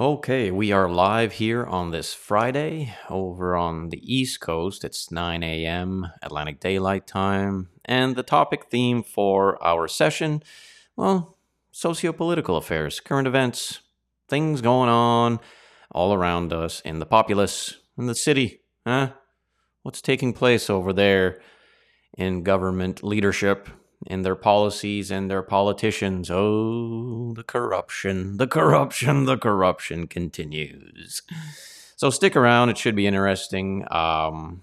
Okay, we are live here on this Friday over on the East Coast. It's 9 a.m. Atlantic Daylight Time. And the topic theme for our session, well, socio-political affairs, current events, things going on all around us in the populace, in the city. Huh? What's taking place over there in government leadership, in their policies and their politicians. Oh, the corruption, the corruption, the corruption continues. So stick around. It should be interesting. Um,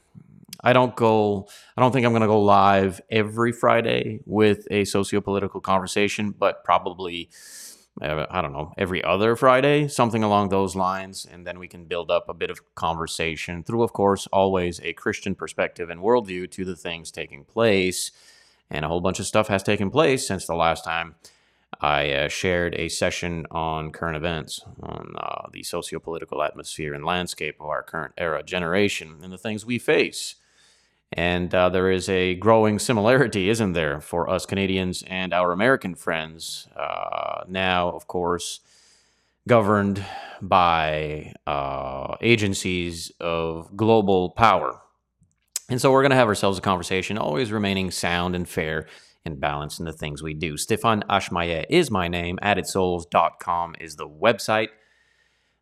I don't go, I don't think I'm going to go live every Friday with a socio political conversation, but probably, uh, I don't know, every other Friday, something along those lines. And then we can build up a bit of conversation through, of course, always a Christian perspective and worldview to the things taking place and a whole bunch of stuff has taken place since the last time I uh, shared a session on current events, on uh, the socio-political atmosphere and landscape of our current era generation, and the things we face. And uh, there is a growing similarity, isn't there, for us Canadians and our American friends, uh, now, of course, governed by uh, agencies of global power and so we're going to have ourselves a conversation, always remaining sound and fair and balanced in the things we do. Stefan Ashmaye is my name. AddedSouls.com is the website.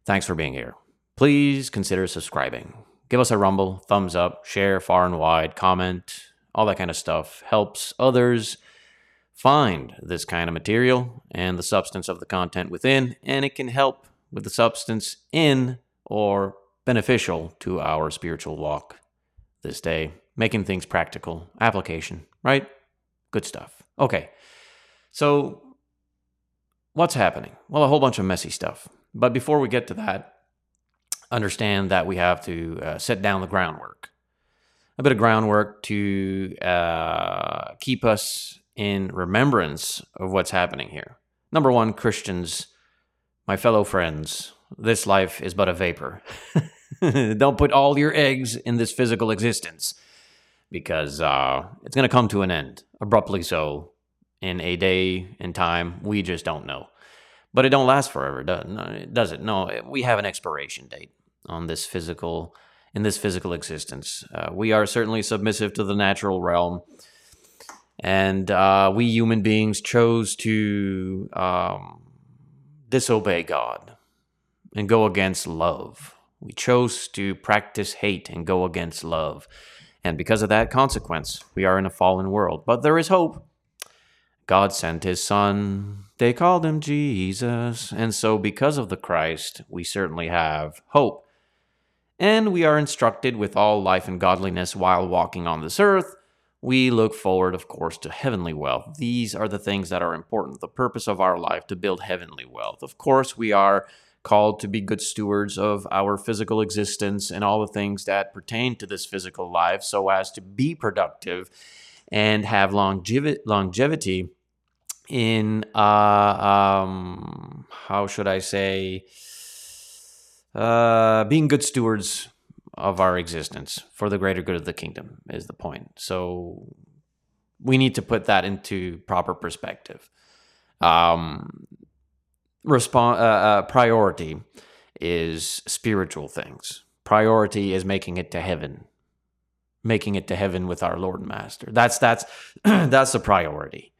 Thanks for being here. Please consider subscribing. Give us a rumble, thumbs up, share far and wide, comment, all that kind of stuff. Helps others find this kind of material and the substance of the content within, and it can help with the substance in or beneficial to our spiritual walk this day, making things practical, application, right? Good stuff. Okay. So, what's happening? Well, a whole bunch of messy stuff. But before we get to that, understand that we have to uh, set down the groundwork. A bit of groundwork to uh, keep us in remembrance of what's happening here. Number one, Christians, my fellow friends, this life is but a vapor. Don't put all your eggs in this physical existence because uh, it's going to come to an end, abruptly so, in a day in time. We just don't know. But it don't last forever, does it? No, we have an expiration date on this physical in this physical existence. Uh, we are certainly submissive to the natural realm, and uh, we human beings chose to um, disobey God and go against love. We chose to practice hate and go against love. And because of that consequence, we are in a fallen world. But there is hope. God sent his son. They called him Jesus. And so, because of the Christ, we certainly have hope. And we are instructed with all life and godliness while walking on this earth. We look forward, of course, to heavenly wealth. These are the things that are important, the purpose of our life to build heavenly wealth. Of course, we are called to be good stewards of our physical existence and all the things that pertain to this physical life so as to be productive and have longevi- longevity in uh, um, how should I say uh, being good stewards of our existence for the greater good of the kingdom is the point. So we need to put that into proper perspective. Um, respond uh, uh, priority is spiritual things. Priority is making it to heaven, making it to heaven with our Lord and Master. That's that's that's a priority.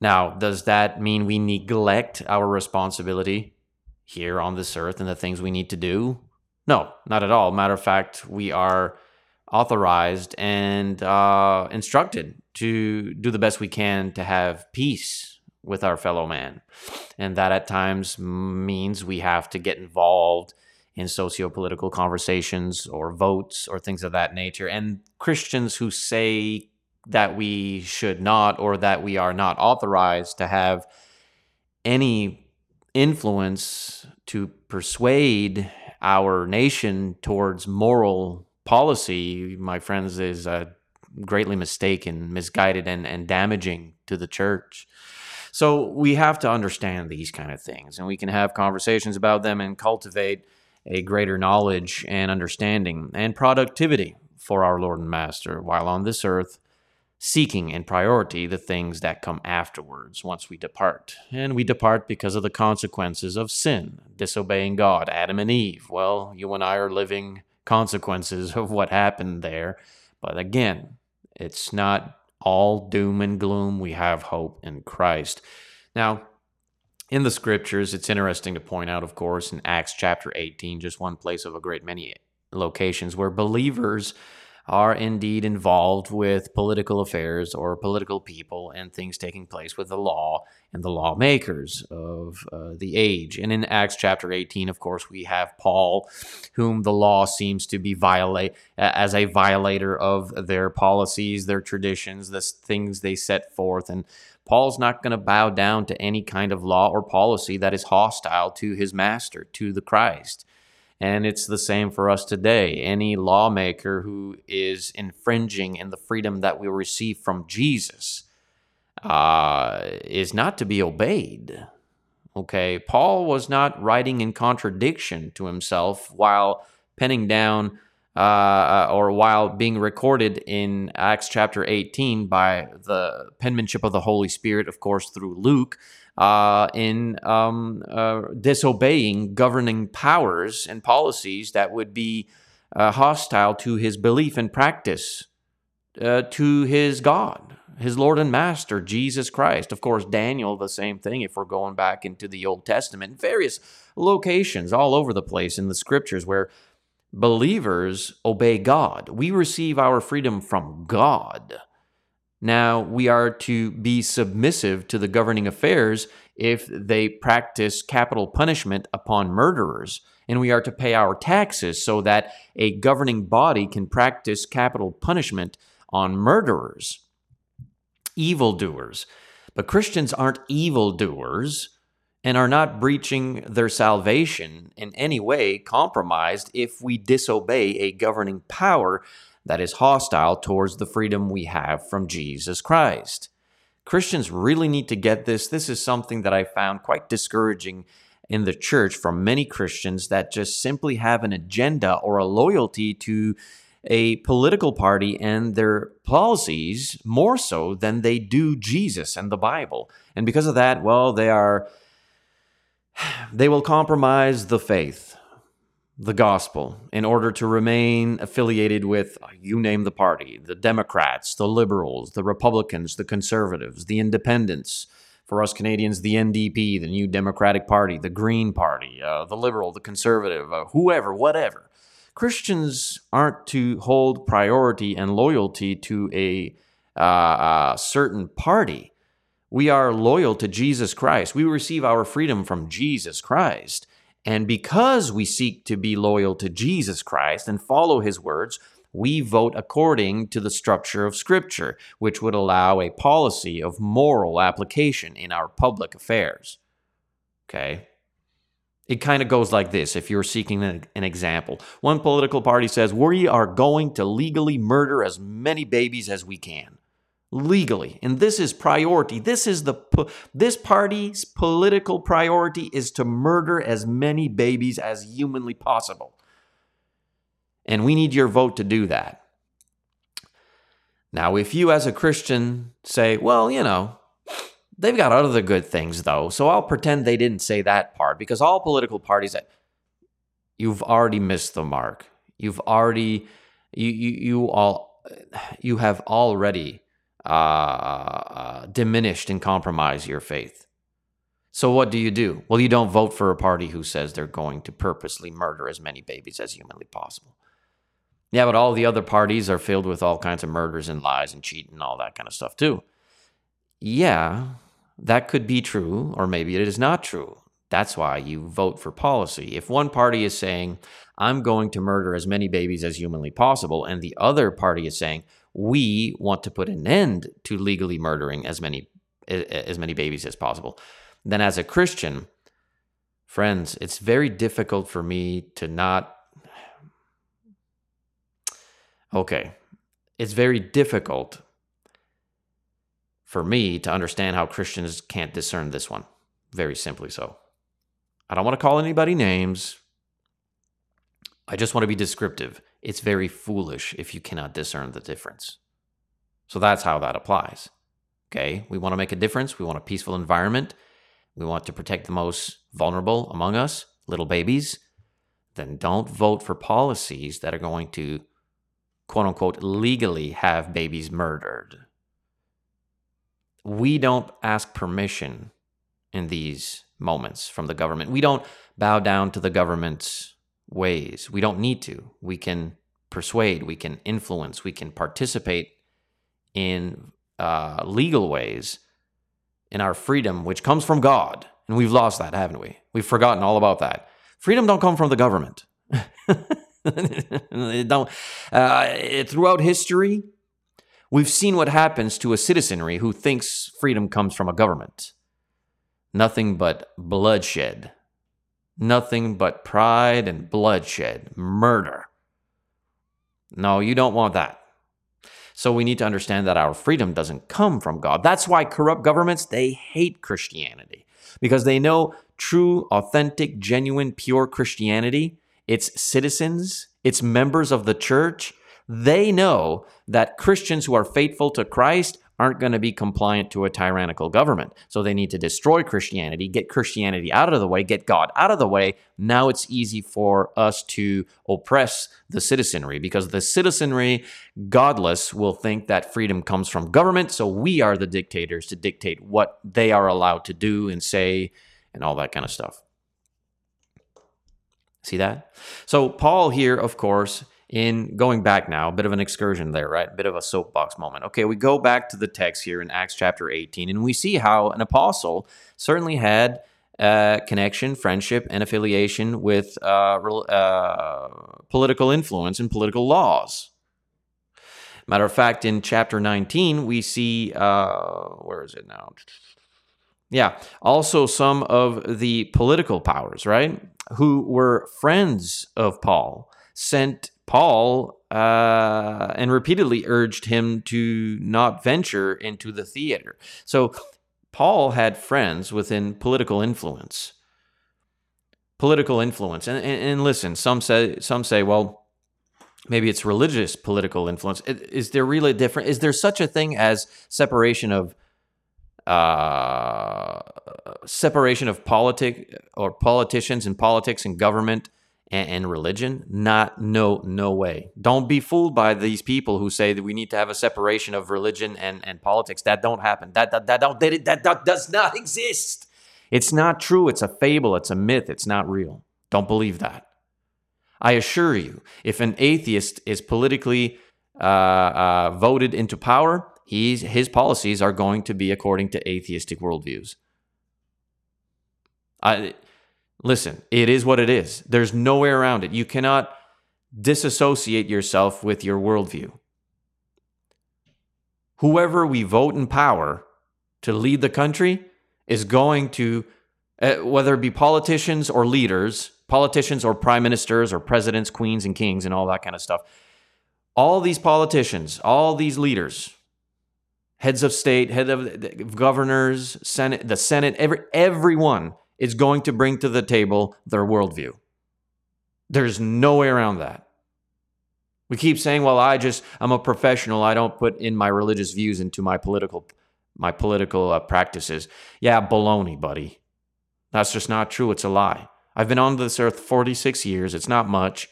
Now, does that mean we neglect our responsibility here on this earth and the things we need to do? No, not at all. Matter of fact, we are authorized and uh, instructed to do the best we can to have peace with our fellow man. And that at times means we have to get involved in socio political conversations or votes or things of that nature. And Christians who say that we should not or that we are not authorized to have any influence to persuade our nation towards moral policy, my friends, is greatly mistaken, misguided, and, and damaging to the church. So we have to understand these kind of things and we can have conversations about them and cultivate a greater knowledge and understanding and productivity for our Lord and Master while on this earth seeking in priority the things that come afterwards once we depart. And we depart because of the consequences of sin, disobeying God, Adam and Eve. Well, you and I are living consequences of what happened there. But again, it's not all doom and gloom. We have hope in Christ. Now, in the scriptures, it's interesting to point out, of course, in Acts chapter 18, just one place of a great many locations where believers are indeed involved with political affairs or political people and things taking place with the law and the lawmakers of uh, the age. And in Acts chapter 18, of course, we have Paul, whom the law seems to be violate as a violator of their policies, their traditions, the things they set forth. And Paul's not going to bow down to any kind of law or policy that is hostile to his master, to the Christ. And it's the same for us today. Any lawmaker who is infringing in the freedom that we receive from Jesus uh, is not to be obeyed. Okay, Paul was not writing in contradiction to himself while penning down uh, or while being recorded in Acts chapter 18 by the penmanship of the Holy Spirit, of course, through Luke uh, in um, uh, disobeying governing powers and policies that would be uh, hostile to his belief and practice uh, to his God, his Lord and Master, Jesus Christ. Of course, Daniel, the same thing, if we're going back into the Old Testament, various locations all over the place in the scriptures where believers obey God. We receive our freedom from God now, we are to be submissive to the governing affairs if they practice capital punishment upon murderers, and we are to pay our taxes so that a governing body can practice capital punishment on murderers, evildoers. But Christians aren't evildoers and are not breaching their salvation in any way compromised if we disobey a governing power that is hostile towards the freedom we have from Jesus Christ. Christians really need to get this. This is something that I found quite discouraging in the church from many Christians that just simply have an agenda or a loyalty to a political party and their policies more so than they do Jesus and the Bible. And because of that, well, they are they will compromise the faith the gospel in order to remain affiliated with, uh, you name the party, the Democrats, the Liberals, the Republicans, the Conservatives, the Independents. For us Canadians, the NDP, the New Democratic Party, the Green Party, uh, the Liberal, the Conservative, uh, whoever, whatever. Christians aren't to hold priority and loyalty to a uh, certain party. We are loyal to Jesus Christ. We receive our freedom from Jesus Christ. And because we seek to be loyal to Jesus Christ and follow his words, we vote according to the structure of Scripture, which would allow a policy of moral application in our public affairs. Okay? It kind of goes like this if you're seeking an, example. One political party says, We are going to legally murder as many babies as we can legally. And this is priority. This is the this party's political priority is to murder as many babies as humanly possible. And we need your vote to do that. Now if you as a christian say well you know they've got other good things though so i'll pretend they didn't say that part because all political parties you've already missed the mark. You've already you you, you all you have already uh, uh, diminished and compromise your faith. So what do you do? Well, you don't vote for a party who says they're going to purposely murder as many babies as humanly possible. Yeah, but all the other parties are filled with all kinds of murders and lies and cheating and all that kind of stuff too. Yeah, that could be true, or maybe it is not true. That's why you vote for policy. If one party is saying, I'm going to murder as many babies as humanly possible, and the other party is saying, we want to put an end to legally murdering as many as many babies as possible. Then as a Christian, friends, it's very difficult for me to not Okay. It's very difficult for me to understand how Christians can't discern this one. Very simply so. I don't want to call anybody names. I just want to be descriptive. It's very foolish if you cannot discern the difference. So that's how that applies. Okay, we want to make a difference. We want a peaceful environment. We want to protect the most vulnerable among us, little babies. Then don't vote for policies that are going to, quote unquote, legally have babies murdered. We don't ask permission in these moments from the government. We don't bow down to the government's ways. We don't need to. We can persuade, we can influence, we can participate in uh, legal ways in our freedom, which comes from God. And we've lost that, haven't we? We've forgotten all about that. Freedom don't come from the government. don't. Uh, throughout history, we've seen what happens to a citizenry who thinks freedom comes from a government. Nothing but bloodshed. Nothing but pride and bloodshed, murder. No, you don't want that. So we need to understand that our freedom doesn't come from God. That's why corrupt governments, they hate Christianity because they know true, authentic, genuine, pure Christianity, its citizens, its members of the church, they know that Christians who are faithful to Christ aren't going to be compliant to a tyrannical government. So they need to destroy Christianity, get Christianity out of the way, get God out of the way. Now it's easy for us to oppress the citizenry because the citizenry, godless, will think that freedom comes from government. So we are the dictators to dictate what they are allowed to do and say and all that kind of stuff. See that? So Paul here, of course, in going back now, a bit of an excursion there, right? A bit of a soapbox moment. Okay, we go back to the text here in Acts chapter 18, and we see how an apostle certainly had uh, connection, friendship, and affiliation with uh, uh, political influence and political laws. Matter of fact, in chapter 19, we see, uh, where is it now? Yeah, also some of the political powers, right? Who were friends of Paul, sent Paul uh, and repeatedly urged him to not venture into the theater. So Paul had friends within political influence. Political influence, and, and, and listen, some say some say, well, maybe it's religious political influence. Is there really a different? Is there such a thing as separation of uh, separation of politic or politicians and politics and government and, and, religion? Not no no way. Don't be fooled by these people who say that we need to have a separation of religion and, and politics. That don't happen. That that that don't that, that, that does not exist. It's not true. It's a fable. It's a myth. It's not real. Don't believe that. I assure you, if an atheist is politically uh, uh, voted into power, he's, his policies are going to be according to atheistic worldviews. I, Listen, it is what it is. There's no way around it. You cannot disassociate yourself with your worldview. Whoever we vote in power to lead the country is going to, uh, whether it be politicians or leaders, politicians or prime ministers or presidents, queens and kings, and all that kind of stuff. All these politicians, all these leaders, heads of state, head of governors, senate, the senate, every everyone is going to bring to the table their worldview. There's no way around that. We keep saying, well, I just, I'm a professional. I don't put in my religious views into my political, my political uh, practices. Yeah, baloney, buddy. That's just not true. It's a lie. I've been on this earth 46 years. It's not much,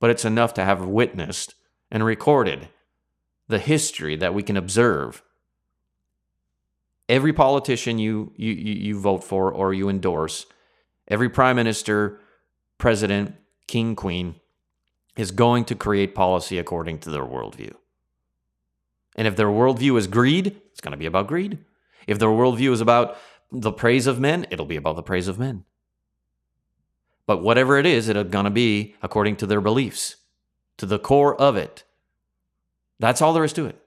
but it's enough to have witnessed and recorded the history that we can observe every politician you, you, you vote for or you endorse, every prime minister, president, king, queen, is going to create policy according to their worldview. And if their worldview is greed, it's going to be about greed. If their worldview is about the praise of men, it'll be about the praise of men. But whatever it is, it's going to be according to their beliefs, to the core of it. That's all there is to it.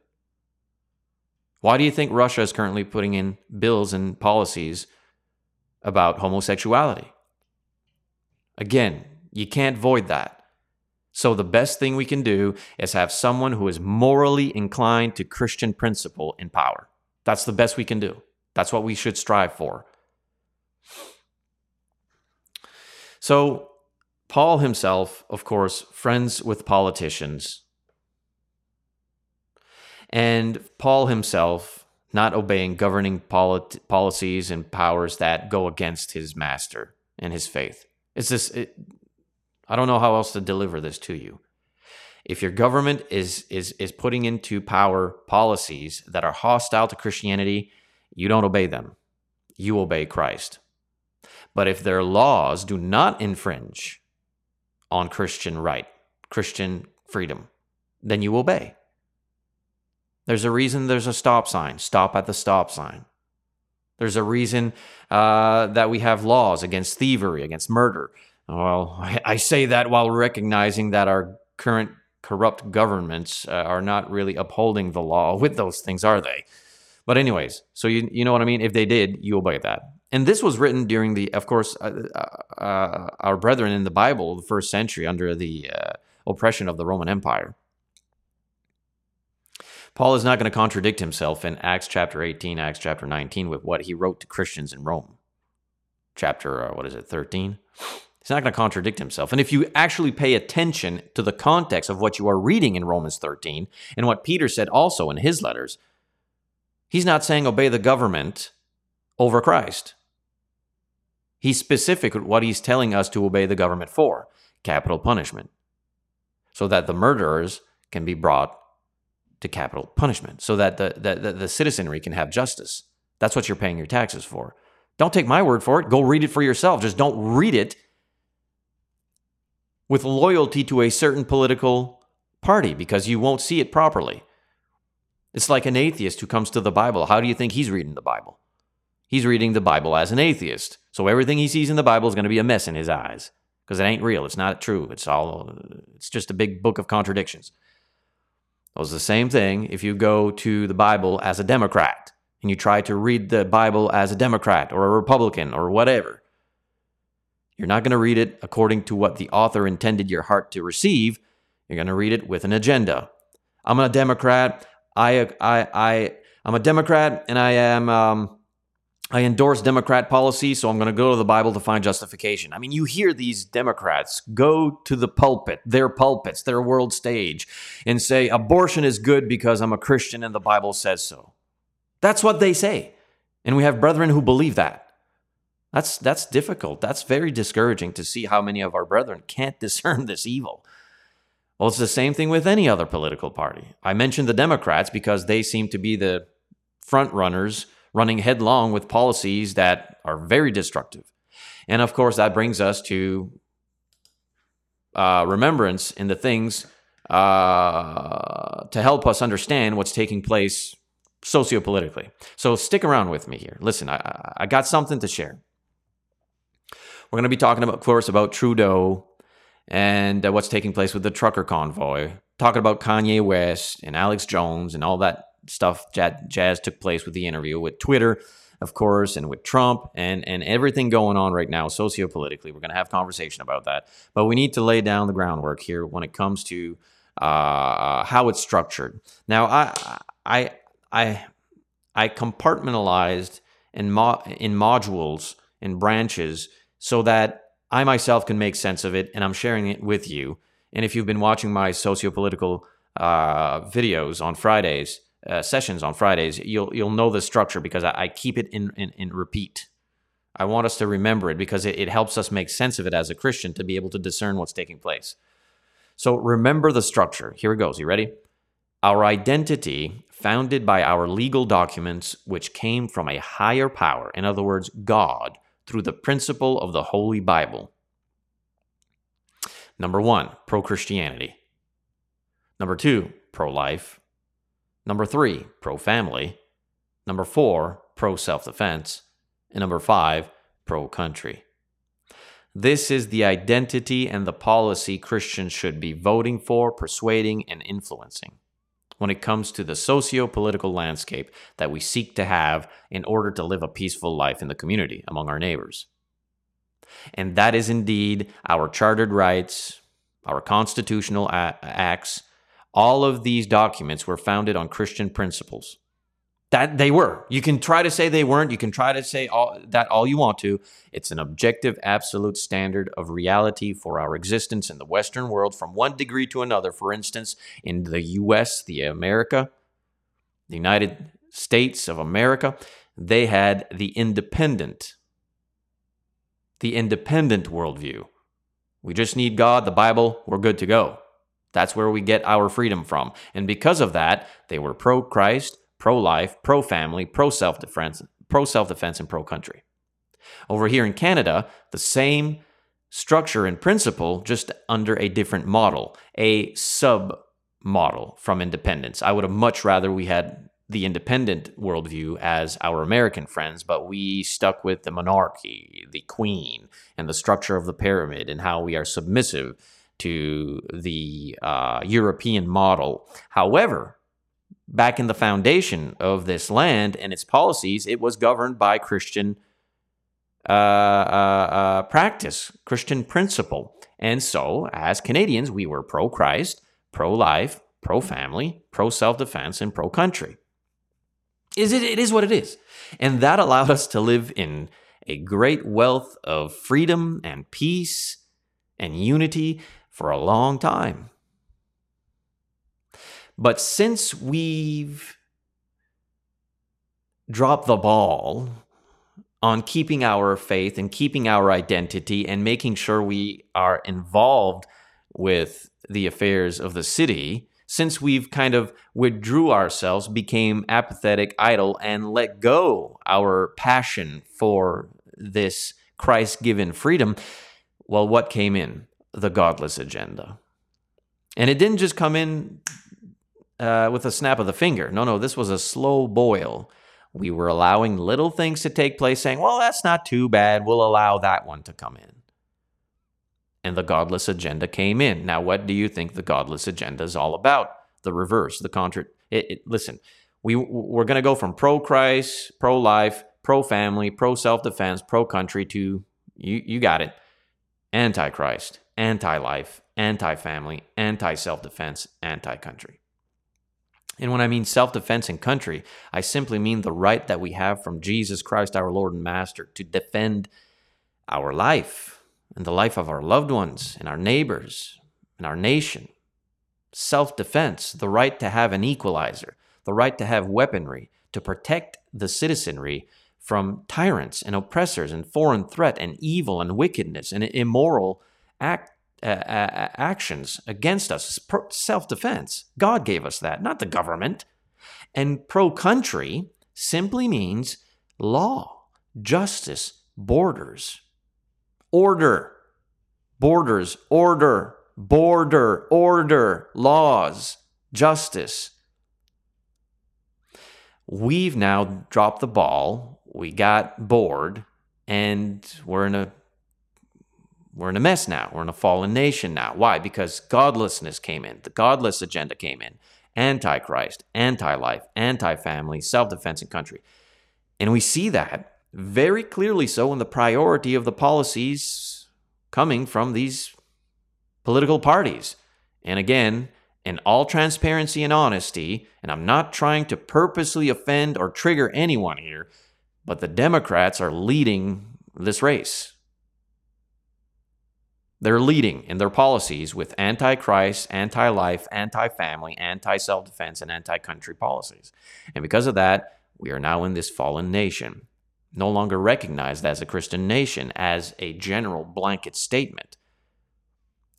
Why do you think Russia is currently putting in bills and policies about homosexuality? Again, you can't void that. So, the best thing we can do is have someone who is morally inclined to Christian principle in power. That's the best we can do. That's what we should strive for. So, Paul himself, of course, friends with politicians, And Paul himself not obeying governing polit- policies and powers that go against his master and his faith. It's this. It, I don't know how else to deliver this to you. If your government is is is putting into power policies that are hostile to Christianity, you don't obey them. You obey Christ. But if their laws do not infringe on Christian right, Christian freedom, then you obey. There's a reason there's a stop sign. Stop at the stop sign. There's a reason uh, that we have laws against thievery, against murder. Well, I say that while recognizing that our current corrupt governments uh, are not really upholding the law with those things, are they? But anyways, so you you know what I mean. If they did, you obey that. And this was written during the, of course, uh, uh, uh our brethren in the Bible, the first century, under the uh, oppression of the Roman Empire. Paul is not going to contradict himself in Acts chapter 18, Acts chapter 19 with what he wrote to Christians in Rome. Chapter, uh, what is it, 13? He's not going to contradict himself. And if you actually pay attention to the context of what you are reading in Romans 13 and what Peter said also in his letters, he's not saying obey the government over Christ. He's specific with what he's telling us to obey the government for capital punishment, so that the murderers can be brought to capital punishment so that the, the, the, citizenry can have justice. That's what you're paying your taxes for. Don't take my word for it. Go read it for yourself. Just don't read it with loyalty to a certain political party because you won't see it properly. It's like an atheist who comes to the Bible. How do you think he's reading the Bible? He's reading the Bible as an atheist. So everything he sees in the Bible is going to be a mess in his eyes because it ain't real. It's not true. It's all it's just a big book of contradictions. It was the same thing if you go to the Bible as a Democrat and you try to read the Bible as a Democrat or a Republican or whatever. You're not going to read it according to what the author intended your heart to receive. You're going to read it with an agenda. I'm a Democrat. I, I, I, I'm a Democrat and I am um, I endorse Democrat policy, so I'm going to go to the Bible to find justification. I mean, you hear these Democrats go to the pulpit, their pulpits, their world stage, and say, abortion is good because I'm a Christian and the Bible says so. That's what they say. And we have brethren who believe that. That's, that's difficult. That's very discouraging to see how many of our brethren can't discern this evil. Well, it's the same thing with any other political party. I mentioned the Democrats because they seem to be the front runners running headlong with policies that are very destructive. And of course, that brings us to uh, remembrance in the things uh, to help us understand what's taking place sociopolitically. So stick around with me here. Listen, I, I got something to share. We're going to be talking about, of course, about Trudeau and uh, what's taking place with the trucker convoy. Talking about Kanye West and Alex Jones and all that stuff jazz took place with the interview with Twitter, of course, and with Trump and and everything going on right now sociopolitically. We're going to have conversation about that, but we need to lay down the groundwork here when it comes to uh, how it's structured. Now, I I I I compartmentalized in mo- in modules and branches so that I myself can make sense of it, and I'm sharing it with you. And if you've been watching my sociopolitical uh, videos on Fridays, uh, sessions on Fridays, you'll you'll know the structure because I, I keep it in, in, in repeat. I want us to remember it because it, it helps us make sense of it as a Christian to be able to discern what's taking place. So remember the structure. Here it goes. You ready? Our identity, founded by our legal documents, which came from a higher power, in other words, God, through the principle of the Holy Bible. Number one, pro Christianity. Number two, pro life. Number three, pro family. Number four, pro self defense. And number five, pro country. This is the identity and the policy Christians should be voting for, persuading, and influencing when it comes to the socio political landscape that we seek to have in order to live a peaceful life in the community among our neighbors. And that is indeed our chartered rights, our constitutional acts, all of these documents were founded on Christian principles. That they were. You can try to say they weren't. You can try to say all, that all you want to. It's an objective, absolute standard of reality for our existence in the Western world from one degree to another. For instance, in the US, the America, the United States of America, they had the independent, the independent worldview. We just need God, the Bible, we're good to go. That's where we get our freedom from. And because of that, they were pro Christ, pro life, pro family, pro self defense, pro self defense, and pro country. Over here in Canada, the same structure and principle, just under a different model, a sub model from independence. I would have much rather we had the independent worldview as our American friends, but we stuck with the monarchy, the queen, and the structure of the pyramid, and how we are submissive to the uh, European model. However, back in the foundation of this land and its policies, it was governed by Christian uh, uh, uh practice, Christian principle. And so, as Canadians, we were pro Christ, pro life, pro family, pro self defense, and pro country is it, it is what it is. And that allowed us to live in a great wealth of freedom and peace and unity for a long time. But since we've dropped the ball on keeping our faith and keeping our identity and making sure we are involved with the affairs of the city, since we've kind of withdrew ourselves, became apathetic, idle, and let go our passion for this Christ given freedom, well, what came in? The godless agenda. And it didn't just come in uh, with a snap of the finger. No, no, this was a slow boil. We were allowing little things to take place, saying, well, that's not too bad. We'll allow that one to come in and the godless agenda came in. Now, what do you think the godless agenda is all about? The reverse, the contra. It, it, listen, we we're going to go from pro Christ, pro life, pro family, pro self defense, pro country to you you got it, anti Christ, anti life, anti family, anti self defense, anti country. And when I mean self defense and country, I simply mean the right that we have from Jesus Christ, our Lord and Master, to defend our life, and the life of our loved ones and our neighbors and our nation. Self defense, the right to have an equalizer, the right to have weaponry, to protect the citizenry from tyrants and oppressors and foreign threat and evil and wickedness and immoral act, uh, uh, actions against us. Self defense. God gave us that, not the government. And pro country simply means law, justice, borders, order, borders, order, border, order, laws, justice. We've now dropped the ball. We got bored and we're in a we're in a mess now. We're in a fallen nation now. Why? Because godlessness came in. The godless agenda came in. Antichrist, anti-life, anti-family, self-defense and country. And we see that very clearly so in the priority of the policies coming from these political parties. And again, in all transparency and honesty, and I'm not trying to purposely offend or trigger anyone here, but the Democrats are leading this race. They're leading in their policies with anti Christ, anti life, anti family, anti self defense, and anti country policies. And because of that, we are now in this fallen nation no longer recognized as a Christian nation as a general blanket statement.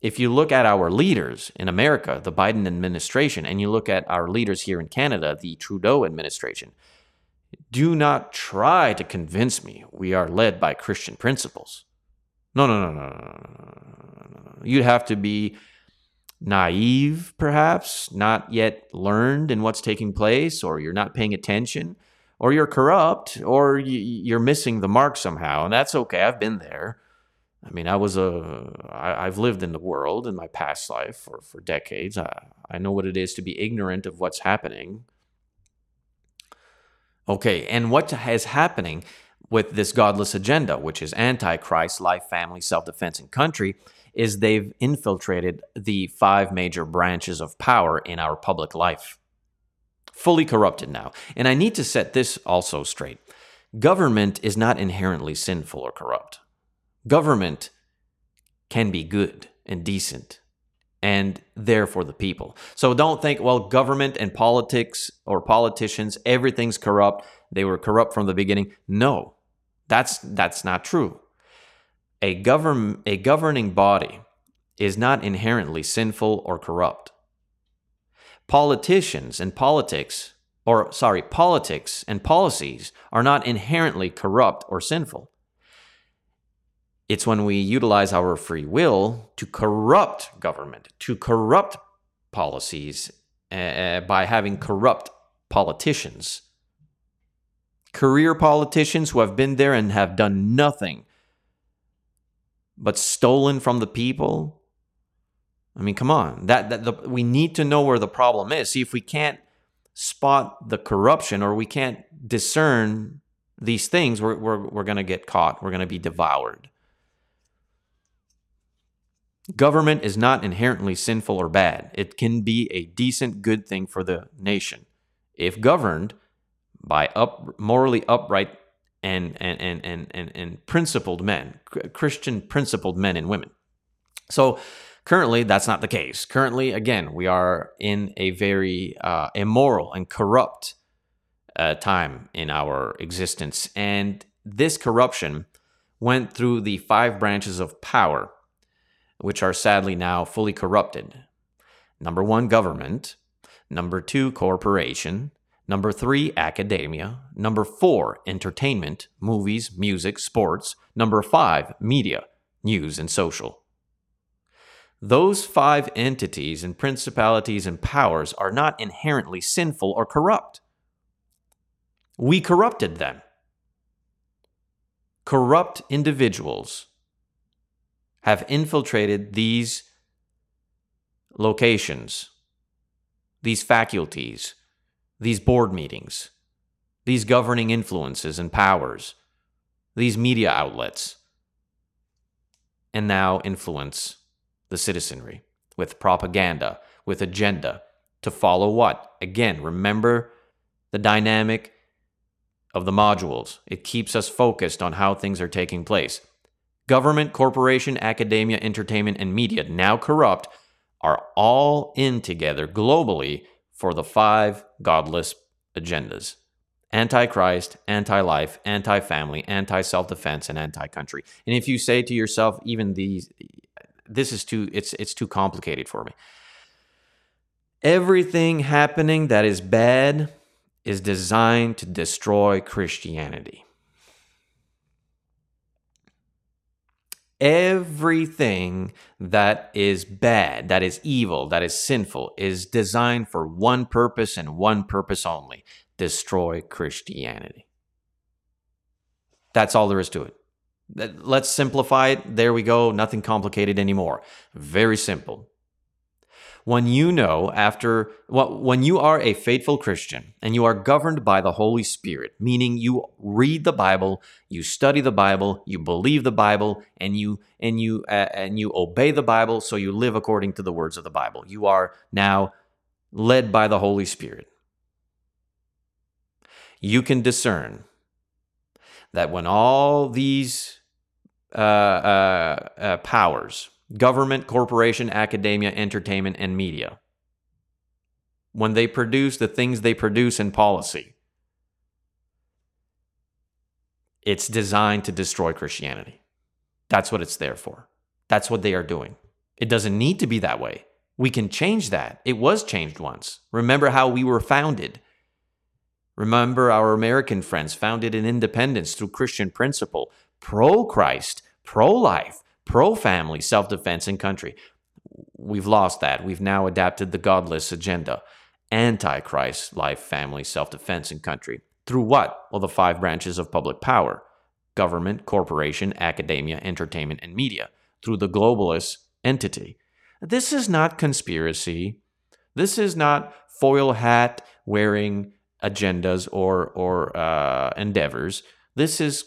If you look at our leaders in America, the Biden administration, and you look at our leaders here in Canada, the Trudeau administration, do not try to convince me we are led by Christian principles. No, no, no, no, no. You'd have to be naive, perhaps, not yet learned in what's taking place, or you're not paying attention or you're corrupt or you're missing the mark somehow and that's okay i've been there i mean i was a I, i've lived in the world in my past life for, for decades I, I know what it is to be ignorant of what's happening okay and what is happening with this godless agenda which is antichrist life family self-defense and country is they've infiltrated the five major branches of power in our public life fully corrupted now. And I need to set this also straight. Government is not inherently sinful or corrupt. Government can be good and decent and there for the people. So don't think, well, government and politics or politicians, everything's corrupt. They were corrupt from the beginning. No, that's that's not true. A govern a governing body is not inherently sinful or corrupt. Politicians and politics, or sorry, politics and policies are not inherently corrupt or sinful. It's when we utilize our free will to corrupt government, to corrupt policies uh, by having corrupt politicians. Career politicians who have been there and have done nothing but stolen from the people. I mean, come on. That, that the, we need to know where the problem is. See if we can't spot the corruption or we can't discern these things, we're, we're, we're going to get caught. We're going to be devoured. Government is not inherently sinful or bad. It can be a decent, good thing for the nation if governed by up, morally upright and, and, and, and, and, and principled men, Christian principled men and women. So currently, that's not the case. Currently, again, we are in a very uh, immoral and corrupt uh, time in our existence. And this corruption went through the five branches of power which are sadly now fully corrupted. Number one, government. Number two, corporation. Number three, academia. Number four, entertainment, movies, music, sports. Number five, media, news, and social. Those five entities and principalities and powers are not inherently sinful or corrupt. We corrupted them. Corrupt individuals have infiltrated these locations, these faculties, these board meetings, these governing influences and powers, these media outlets, and now influence the citizenry with propaganda, with agenda to follow what? Again, remember the dynamic of the modules. It keeps us focused on how things are taking place government, corporation, academia, entertainment, and media, now corrupt, are all in together globally for the five godless agendas antichrist, anti life, anti family, anti self defense, and anti country. And if you say to yourself, even these, this is too, it's, it's too complicated for me. Everything happening that is bad is designed to destroy Christianity. Everything that is bad, that is evil, that is sinful, is designed for one purpose and one purpose only destroy Christianity. That's all there is to it. Let's simplify it. There we go. Nothing complicated anymore. Very simple when you know after when you are a faithful Christian and you are governed by the Holy Spirit, meaning you read the Bible, you study the Bible, you believe the Bible, and you and you uh, and you obey the Bible, so you live according to the words of the Bible. You are now led by the Holy Spirit. You can discern that when all these uh, uh, uh powers government, corporation, academia, entertainment, and media. When they produce the things they produce in policy, it's designed to destroy Christianity. That's what it's there for. That's what they are doing. It doesn't need to be that way. We can change that. It was changed once. Remember how we were founded. Remember our American friends founded in independence through Christian principle, pro Christ, pro life, pro family, self defense, and country. We've lost that. We've now adapted the godless agenda, anti Christ, life, family, self defense, and country. Through what? Well, the five branches of public power government, corporation, academia, entertainment, and media. Through the globalist entity. This is not conspiracy. This is not foil hat wearing agendas or, or uh, endeavors. This is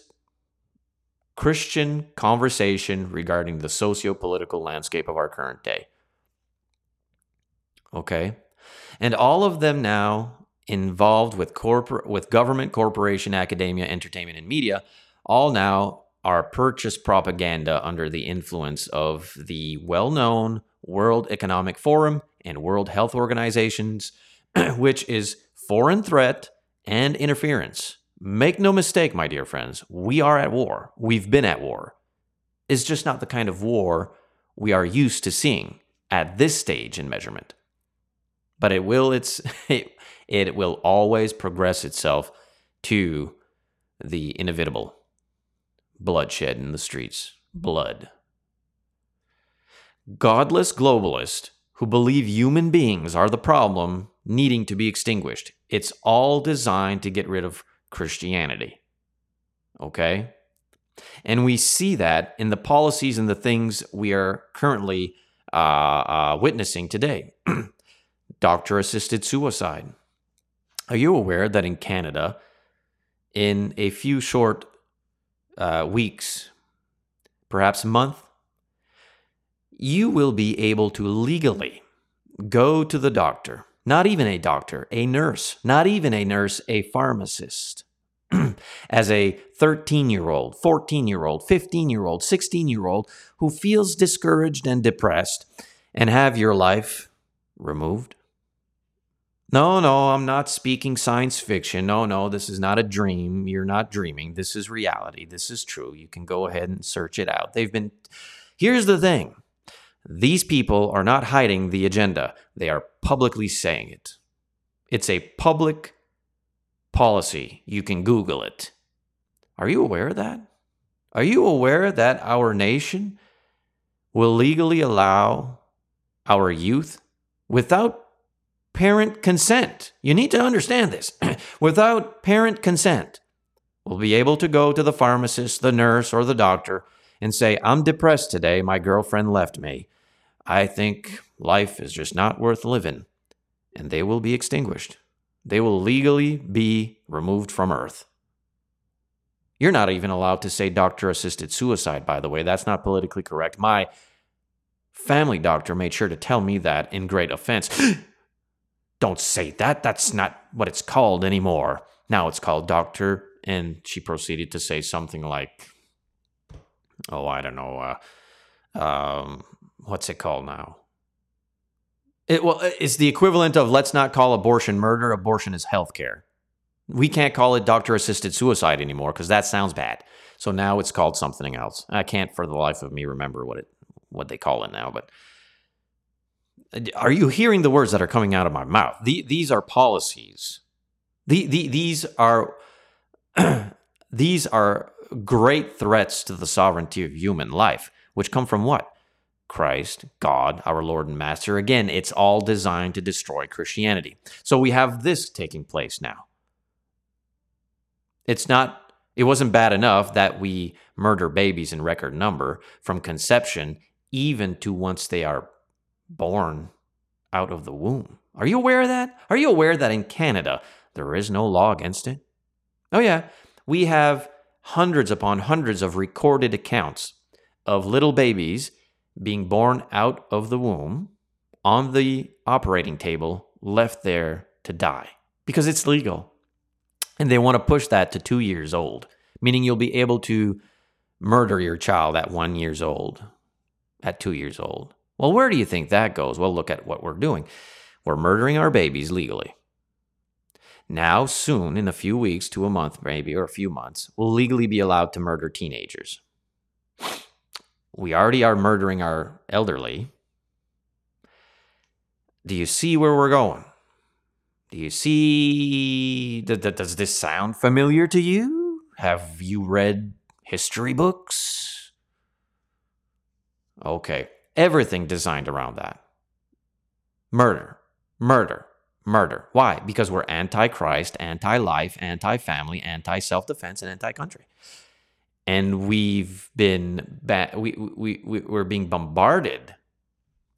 Christian conversation regarding the socio political landscape of our current day. Okay? And all of them now involved with corporate with government, corporation, academia, entertainment, and media, all now are purchased propaganda under the influence of the well-known, World Economic Forum and World Health Organizations, which is foreign threat and interference. Make no mistake, my dear friends, we are at war. We've been at war. It's just not the kind of war we are used to seeing at this stage in measurement. But it will it's it, it will always progress itself to the inevitable bloodshed in the streets, blood. Godless globalists who believe human beings are the problem needing to be extinguished. It's all designed to get rid of Christianity. Okay? And we see that in the policies and the things we are currently uh, uh, witnessing today. Doctor assisted suicide. Are you aware that in Canada, in a few short uh, weeks, perhaps a month, you will be able to legally go to the doctor, not even a doctor, a nurse, not even a nurse, a pharmacist, as a 13 year old, 14 year old, 15 year old, 16 year old who feels discouraged and depressed and have your life removed? No, no, I'm not speaking science fiction. No, no, this is not a dream. You're not dreaming. This is reality. This is true. You can go ahead and search it out. They've been. Here's the thing these people are not hiding the agenda, they are publicly saying it. It's a public policy. You can Google it. Are you aware of that? Are you aware that our nation will legally allow our youth without parent consent? You need to understand this. without parent consent, will be able to go to the pharmacist, the nurse, or the doctor and say, I'm depressed today. My girlfriend left me. I think life is just not worth living. And they will be extinguished they will legally be removed from Earth. You're not even allowed to say doctor assisted suicide, by the way. That's not politically correct. My family doctor made sure to tell me that in great offense. Don't say that. That's not what it's called anymore. Now it's called doctor. And she proceeded to say something like, oh, I don't know. Uh, um, what's it called now? It, well, uh, it's the equivalent of let's not call abortion murder. Abortion is healthcare. We can't call it doctor assisted suicide anymore because that sounds bad. So now it's called something else. I can't for the life of me remember what it what they call it now. But uh, are you hearing the words that are coming out of my mouth? The, these are policies. The, the, these are these are great threats to the sovereignty of human life, which come from what? Christ, God, our Lord and Master. Again, it's all designed to destroy Christianity. So we have this taking place now. It's not, it wasn't bad enough that we murder babies in record number from conception even to once they are born out of the womb. Are you aware of that? Are you aware that in Canada there is no law against it? Oh, yeah. We have hundreds upon hundreds of recorded accounts of little babies being born out of the womb on the operating table, left there to die because it's legal. And they want to push that to two years old, meaning you'll be able to murder your child at one years old, at two years old. Well, where do you think that goes? Well, look at what we're doing. We're murdering our babies legally. Now, soon, in a few weeks to a month, maybe, or a few months, we'll legally be allowed to murder teenagers we already are murdering our elderly. Do you see where we're going? Do you see? Does this sound familiar to you? Have you read history books? Okay, everything designed around that. Murder, murder, murder. Why? Because we're anti Christ, anti life, anti family, anti self defense, and anti country and we've been ba- we, we, we we're being bombarded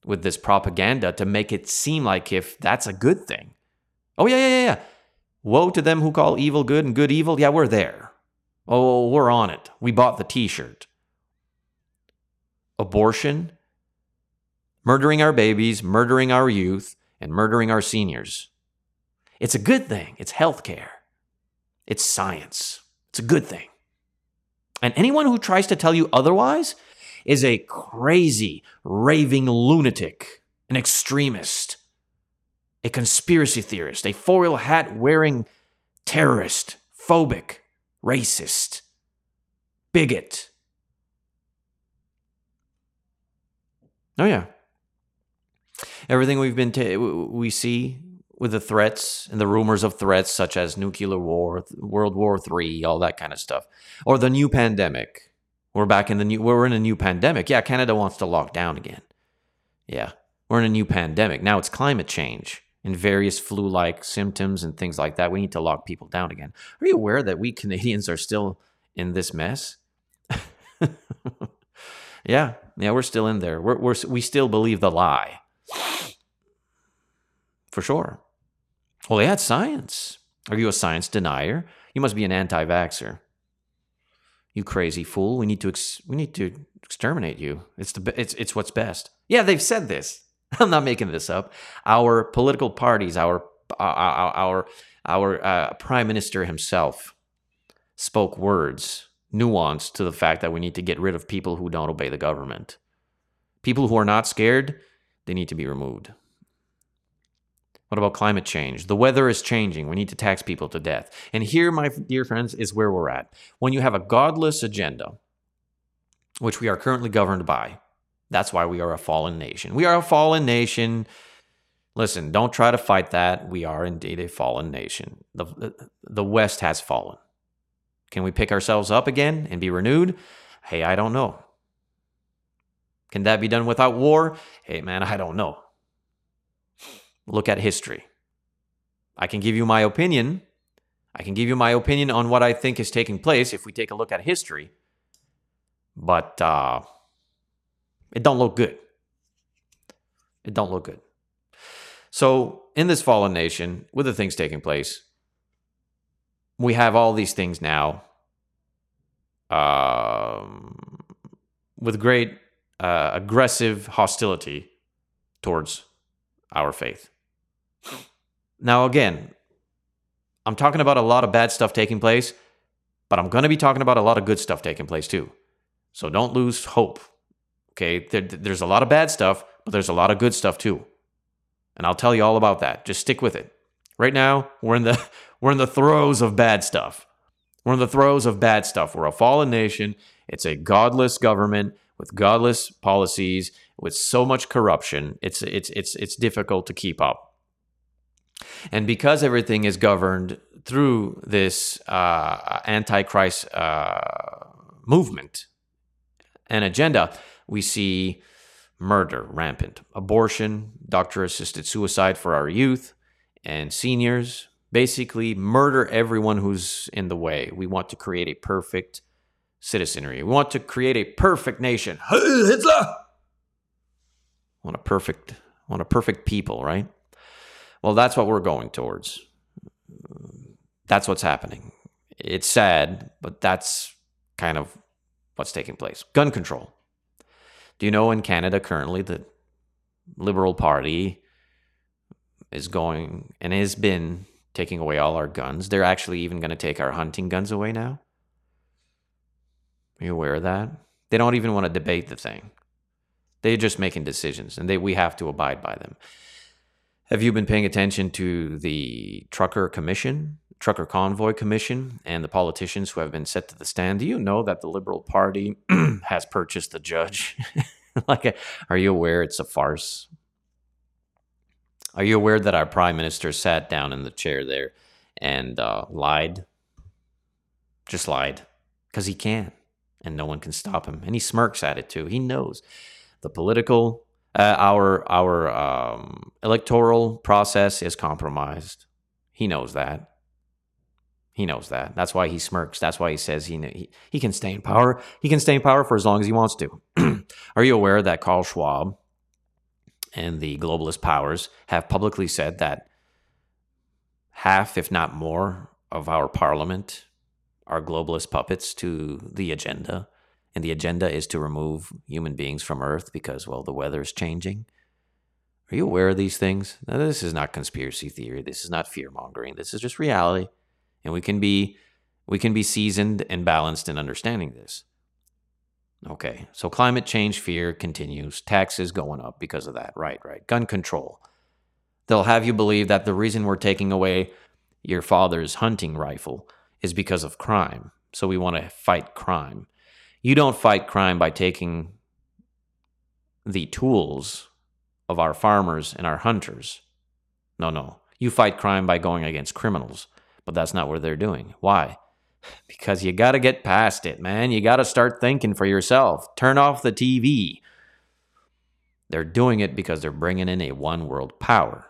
with this propaganda to make it seem like if that's a good thing. Oh yeah yeah yeah yeah. Woe to them who call evil good and good evil. Yeah we're there. Oh, oh, oh we're on it. We bought the t-shirt. Abortion murdering our babies murdering our youth and murdering our seniors. It's a good thing. It's healthcare. It's science. It's a good thing and anyone who tries to tell you otherwise is a crazy, raving lunatic, an extremist, a conspiracy theorist, a foil hat wearing terrorist, phobic, racist, bigot. Oh, yeah. Everything we've been, ta- we see with the threats and the rumors of threats such as nuclear war, World War III, all that kind of stuff, or the new pandemic. We're back in the new. We're in a new pandemic. Yeah, Canada wants to lock down again. Yeah, we're in a new pandemic now. It's climate change and various flu-like symptoms and things like that. We need to lock people down again. Are you aware that we Canadians are still in this mess? yeah, yeah, we're still in there. We're, we're we still believe the lie. For sure. Well, yeah, it's science. Are you a science denier? You must be an anti-vaxxer. You crazy fool! We need to ex- we need to exterminate you. It's the it's it's what's best. Yeah, they've said this. I'm not making this up. Our political parties, our our our, our uh, prime minister himself spoke words nuanced to the fact that we need to get rid of people who don't obey the government. People who are not scared, they need to be removed. What about climate change? The weather is changing. We need to tax people to death. And here, my dear friends, is where we're at. When you have a godless agenda, which we are currently governed by, that's why we are a fallen nation. We are a fallen nation. Listen, don't try to fight that. We are indeed a fallen nation. The, the West has fallen. Can we pick ourselves up again and be renewed? Hey, I don't know. Can that be done without war? Hey, man, I don't know look at history. I can give you my opinion. I can give you my opinion on what I think is taking place if we take a look at history. But uh, it don't look good. It don't look good. So in this fallen nation, with the things taking place, we have all these things now um, with great uh, aggressive hostility towards our faith. Now, again, I'm talking about a lot of bad stuff taking place, but I'm going to be talking about a lot of good stuff taking place too. So don't lose hope. Okay, there, there's a lot of bad stuff, but there's a lot of good stuff too. And I'll tell you all about that. Just stick with it. Right now, we're in the we're in the throes of bad stuff. We're in the throes of bad stuff. We're a fallen nation. It's a godless government with godless policies, with so much corruption. It's it's it's it's difficult to keep up. And because everything is governed through this uh, antichrist uh, movement and agenda, we see murder rampant, abortion, doctor assisted suicide for our youth and seniors. Basically, murder everyone who's in the way. We want to create a perfect citizenry. We want to create a perfect nation. Hitler! Want a perfect, want a perfect people, right? Well, that's what we're going towards. That's what's happening. It's sad, but that's kind of what's taking place. Gun control. Do you know in Canada currently the Liberal Party is going and has been taking away all our guns? They're actually even going to take our hunting guns away now. Are you aware of that? They don't even want to debate the thing. They're just making decisions and they we have to abide by them. Have you been paying attention to the Trucker Commission, Trucker Convoy Commission, and the politicians who have been set to the stand? Do you know that the Liberal Party has purchased the judge? like, are you aware it's a farce? Are you aware that our prime minister sat down in the chair there and uh, lied? Just lied because he can, and no one can stop him. And he smirks at it too. He knows the political uh, our our um, electoral process is compromised. He knows that. He knows that. That's why he smirks. That's why he says he, he he can stay in power. He can stay in power for as long as he wants to. Are you aware that Karl Schwab and the globalist powers have publicly said that half, if not more, of our parliament are globalist puppets to the agenda and the agenda is to remove human beings from Earth because, well, the weather is changing. Are you aware of these things? Now, this is not conspiracy theory. This is not fear mongering. This is just reality, and we can be we can be seasoned and balanced in understanding this. Okay, so climate change fear continues. Taxes going up because of that. Right, right. Gun control. They'll have you believe that the reason we're taking away your father's hunting rifle is because of crime. So we want to fight crime. You don't fight crime by taking the tools of our farmers and our hunters. No, no. You fight crime by going against criminals. But that's not what they're doing. Why? Because you got to get past it, man. You got to start thinking for yourself. Turn off the TV. They're doing it because they're bringing in a one world power.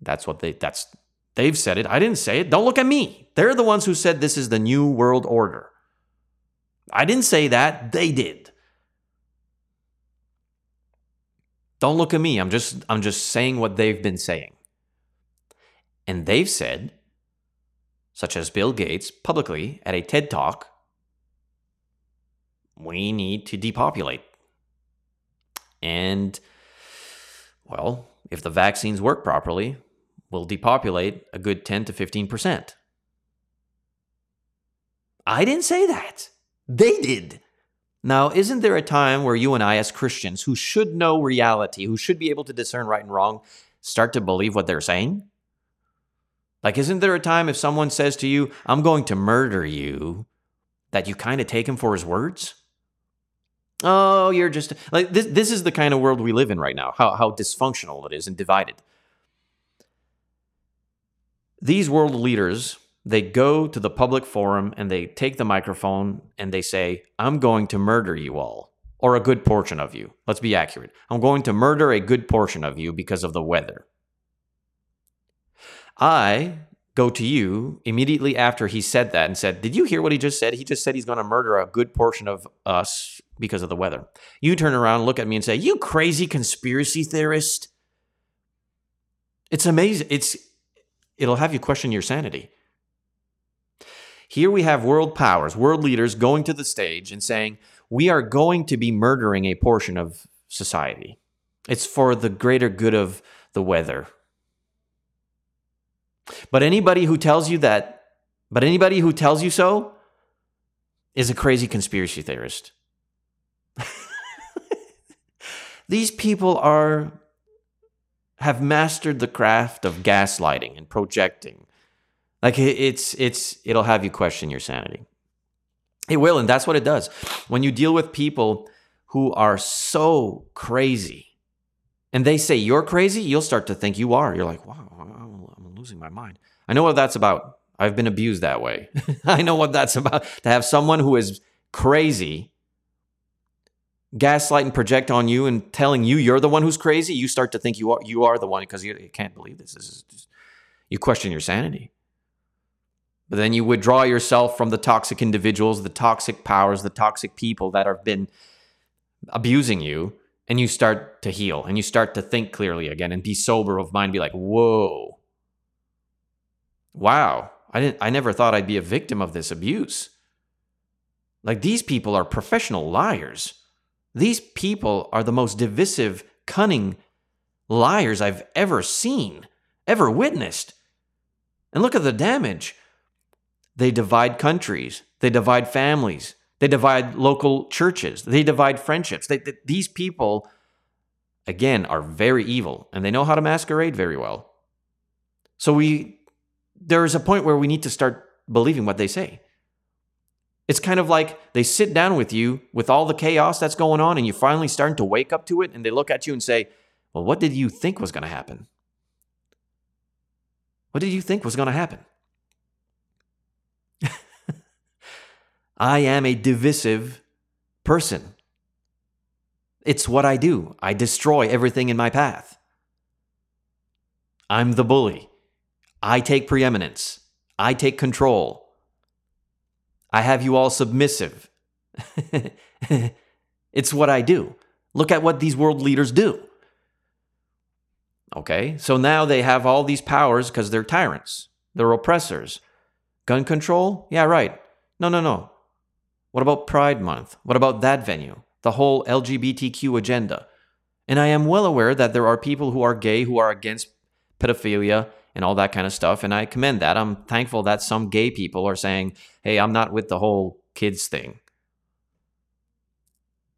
That's what they that's they've said it. I didn't say it. Don't look at me. They're the ones who said this is the new world order. I didn't say that. They did. Don't look at me. I'm just I'm just saying what they've been saying. And they've said such as Bill Gates, publicly at a TED Talk, we need to depopulate. And, well, if the vaccines work properly, we'll depopulate a good 10 to 15%. I didn't say that. They did. Now, isn't there a time where you and I, as Christians who should know reality, who should be able to discern right and wrong, start to believe what they're saying? Like, isn't there a time if someone says to you, I'm going to murder you, that you kind of take him for his words? Oh, you're just like this. This is the kind of world we live in right now, how, how dysfunctional it is and divided. These world leaders, they go to the public forum and they take the microphone and they say, I'm going to murder you all, or a good portion of you. Let's be accurate. I'm going to murder a good portion of you because of the weather. I go to you immediately after he said that and said, Did you hear what he just said? He just said he's going to murder a good portion of us because of the weather. You turn around, look at me, and say, You crazy conspiracy theorist. It's amazing. It's it'll have you question your sanity. Here we have world powers, world leaders going to the stage and saying, We are going to be murdering a portion of society. It's for the greater good of the weather, but anybody who tells you that, but anybody who tells you so is a crazy conspiracy theorist. These people are have mastered the craft of gaslighting and projecting. Like it's it's it'll have you question your sanity. It will, and that's what it does. When you deal with people who are so crazy and they say you're crazy, you'll start to think you are. You're like, wow, I'm losing my mind. I know what that's about. I've been abused that way. I know what that's about. To have someone who is crazy gaslight and project on you and telling you you're the one who's crazy, you start to think you are you are the one because you, can't believe this. This is you question your sanity. But then you withdraw yourself from the toxic individuals, the toxic powers, the toxic people that have been abusing you, and you start to heal and you start to think clearly again and be sober of mind, be like, whoa, wow, I didn't I never thought I'd be a victim of this abuse. Like these people are professional liars. These people are the most divisive, cunning liars I've ever seen, ever witnessed. And look at the damage. They divide countries, they divide families, they divide local churches, they divide friendships. They, they, these people, again, are very evil and they know how to masquerade very well. So we there is a point where we need to start believing what they say. It's kind of like they sit down with you with all the chaos that's going on, and you're finally starting to wake up to it, and they look at you and say, Well, what did you think was going to happen? What did you think was going to happen? I am a divisive person. It's what I do. I destroy everything in my path. I'm the bully. I take preeminence. I take control. I have you all submissive. it's what I do. Look at what these world leaders do. Okay, so now they have all these powers because they're tyrants, they're oppressors. Gun control? Yeah, right. No, no, no. What about Pride Month? What about that venue? The whole LGBTQ agenda. And I am well aware that there are people who are gay who are against pedophilia and all that kind of stuff. And I commend that. I'm thankful that some gay people are saying, hey, I'm not with the whole kids thing.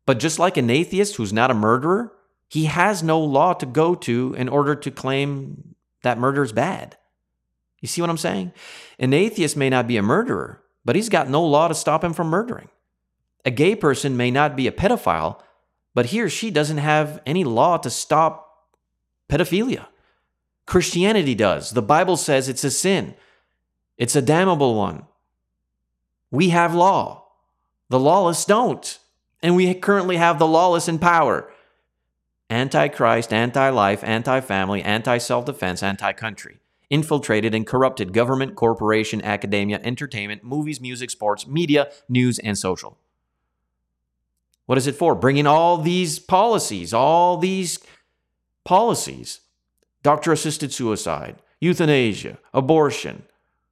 But just like an atheist who's not a murderer, he has no law to go to in order to claim that murder is bad. You see what I'm saying? An atheist may not be a murderer, but he's got no law to stop him from murdering. A gay person may not be a pedophile, but he or she doesn't have any law to stop pedophilia. Christianity does. The Bible says it's a sin, it's a damnable one. We have law. The lawless don't. And we currently have the lawless in power anti Christ, anti life, anti family, anti self defense, anti country. Infiltrated and corrupted government, corporation, academia, entertainment, movies, music, sports, media, news, and social. What is it for? Bringing all these policies, all these policies doctor assisted suicide, euthanasia, abortion,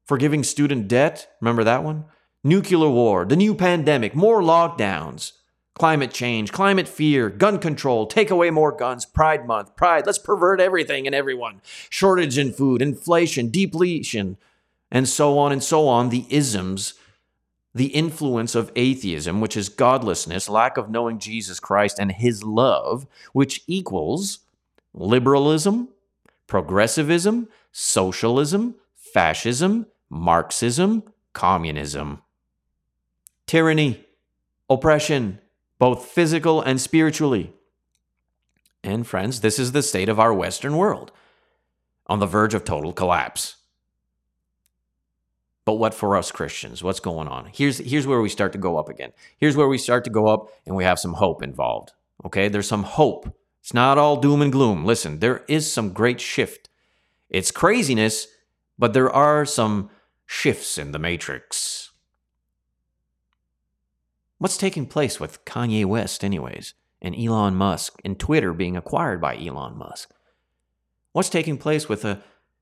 forgiving student debt. Remember that one? Nuclear war, the new pandemic, more lockdowns, climate change, climate fear, gun control, take away more guns, Pride Month, Pride, let's pervert everything and everyone, shortage in food, inflation, depletion, and so on and so on. The isms, the influence of atheism, which is godlessness, lack of knowing Jesus Christ and his love, which equals liberalism, progressivism, socialism, fascism, Marxism, communism, tyranny, oppression, both physical and spiritually. And friends, this is the state of our Western world, on the verge of total collapse. But what for us Christians? What's going on? Here's, here's where we start to go up again. Here's where we start to go up and we have some hope involved. Okay, there's some hope. It's not all doom and gloom. Listen, there is some great shift. It's craziness, but there are some shifts in the matrix. What's taking place with Kanye West, anyways, and Elon Musk, and Twitter being acquired by Elon Musk? What's taking place with uh,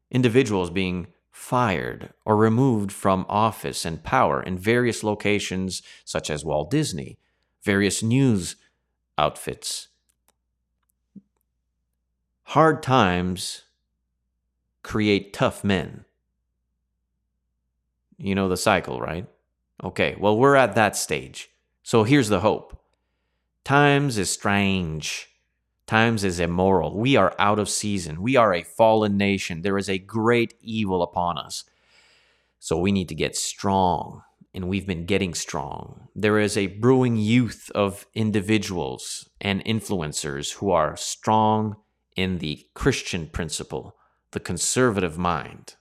individuals being fired or removed from office and power in various locations, such as Walt Disney, various news outfits? Hard times create tough men. You know the cycle, right? Okay, well, we're at that stage. So here's the hope Times is strange. Times is immoral. We are out of season. We are a fallen nation. There is a great evil upon us. So we need to get strong, and we've been getting strong. There is a brewing youth of individuals and influencers who are strong in the Christian principle, the conservative mind.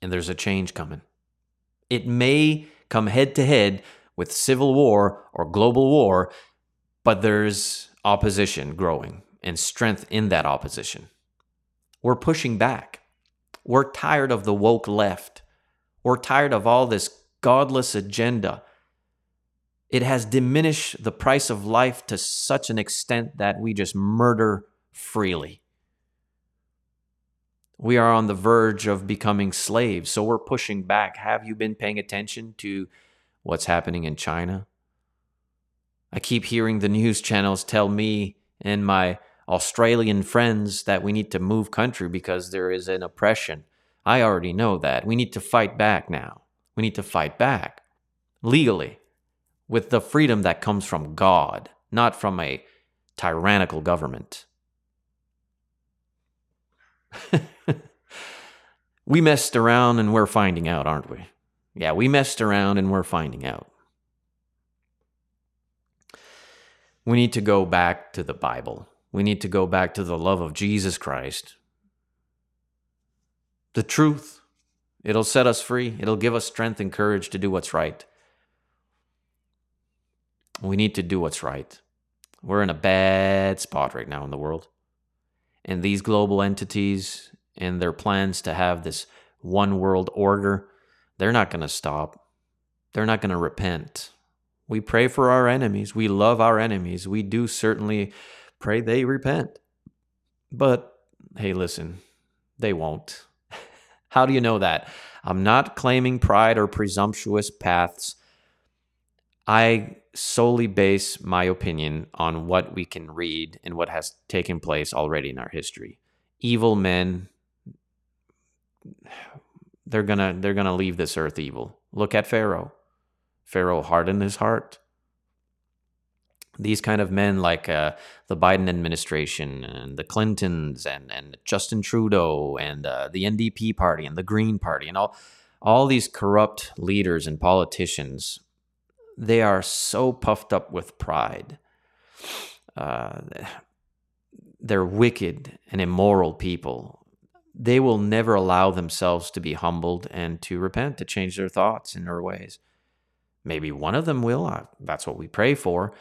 And there's a change coming. It may come head to head with civil war or global war, but there's opposition growing and strength in that opposition. We're pushing back. We're tired of the woke left. We're tired of all this godless agenda. It has diminished the price of life to such an extent that we just murder freely. We are on the verge of becoming slaves, so we're pushing back. Have you been paying attention to what's happening in China? I keep hearing the news channels tell me and my Australian friends that we need to move country because there is an oppression. I already know that. We need to fight back now. We need to fight back legally with the freedom that comes from God, not from a tyrannical government. we messed around and we're finding out, aren't we? Yeah, we messed around and we're finding out. We need to go back to the Bible. We need to go back to the love of Jesus Christ. The truth. It'll set us free. It'll give us strength and courage to do what's right. We need to do what's right. We're in a bad spot right now in the world. And these global entities and their plans to have this one world order, they're not going to stop. They're not going to repent. We pray for our enemies. We love our enemies. We do certainly pray they repent. But hey, listen, they won't. How do you know that? I'm not claiming pride or presumptuous paths. I solely base my opinion on what we can read and what has taken place already in our history. Evil men they're gonna they're gonna leave this earth evil. Look at Pharaoh. Pharaoh hardened his heart. these kind of men like uh, the Biden administration and the Clintons and, and Justin Trudeau and uh, the NDP party and the Green Party and all all these corrupt leaders and politicians, they are so puffed up with pride. Uh, they're wicked and immoral people. They will never allow themselves to be humbled and to repent, to change their thoughts and their ways. Maybe one of them will. That's what we pray for.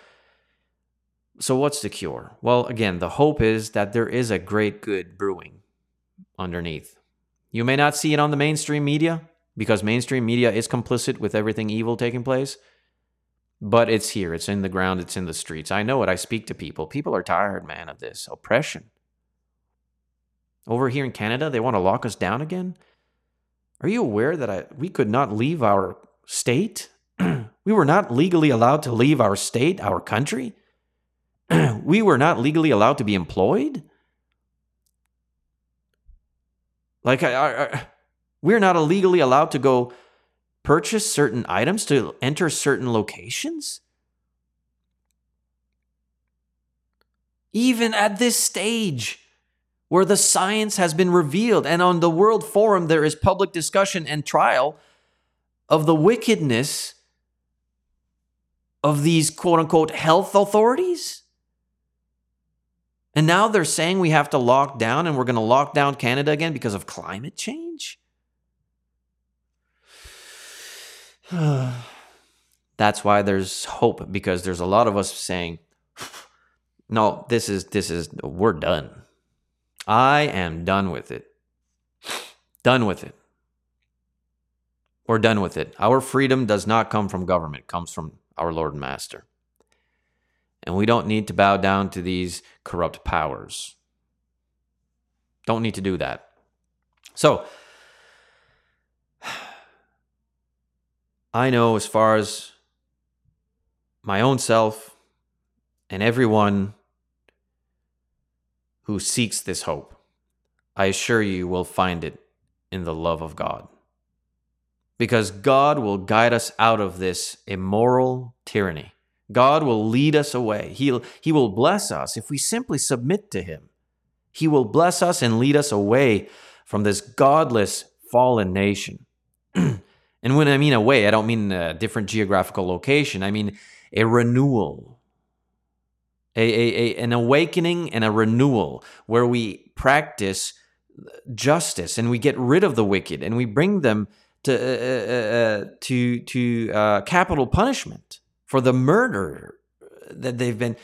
So, what's the cure? Well, again, the hope is that there is a great good brewing underneath. You may not see it on the mainstream media because mainstream media is complicit with everything evil taking place, but it's here. It's in the ground. It's in the streets. I know it. I speak to people. People are tired, man, of this oppression. Over here in Canada, they want to lock us down again. Are you aware that I, we could not leave our state? we were not legally allowed to leave our state, our country. we were not legally allowed to be employed. Like, I, I, we're not illegally allowed to go purchase certain items to enter certain locations. Even at this stage, where the science has been revealed, and on the World Forum, there is public discussion and trial of the wickedness of these quote unquote health authorities. And now they're saying we have to lock down and we're going to lock down Canada again because of climate change? That's why there's hope because there's a lot of us saying, "No, this is this is we're done. I am done with it. Done with it. We're done with it. Our freedom does not come from government, it comes from our Lord and Master. And we don't need to bow down to these corrupt powers. Don't need to do that. So, I know as far as my own self and everyone who seeks this hope, I assure you will find it in the love of God because God will guide us out of this immoral tyranny. God will lead us away. He'll, he will bless us if we simply submit to Him. He will bless us and lead us away from this godless, fallen nation. and when I mean away, I don't mean a different geographical location, I mean a renewal, a, a, a, an awakening and a renewal where we practice justice and we get rid of the wicked and we bring them to uh, uh, uh, to to uh, capital punishment for the murder that they've been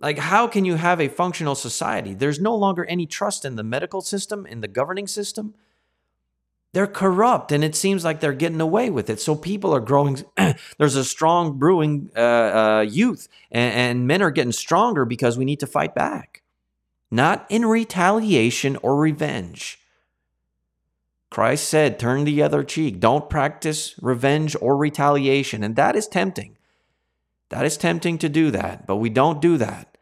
like how can you have a functional society? There's no longer any trust in the medical system in the governing system they're corrupt and it seems like they're getting away with it so people are growing there's a strong brewing uh, uh, youth and, and men are getting stronger because we need to fight back not in retaliation or revenge Christ said, turn the other cheek. Don't practice revenge or retaliation. And that is tempting. That is tempting to do that, but we don't do that.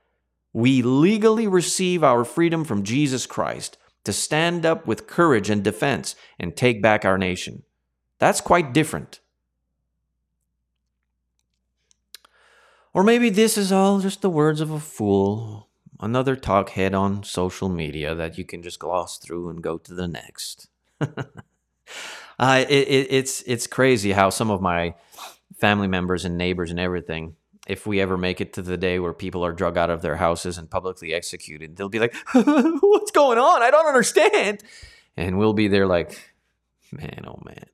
We legally receive our freedom from Jesus Christ to stand up with courage and defense and take back our nation. That's quite different. Or maybe this is all just the words of a fool, another talk head on social media that you can just gloss through and go to the next. uh, it, it, it's it's crazy how some of my family members and neighbors and everything, if we ever make it to the day where people are drug out of their houses and publicly executed, they'll be like, "What's going on? I don't understand." And we'll be there like, "Man, oh man,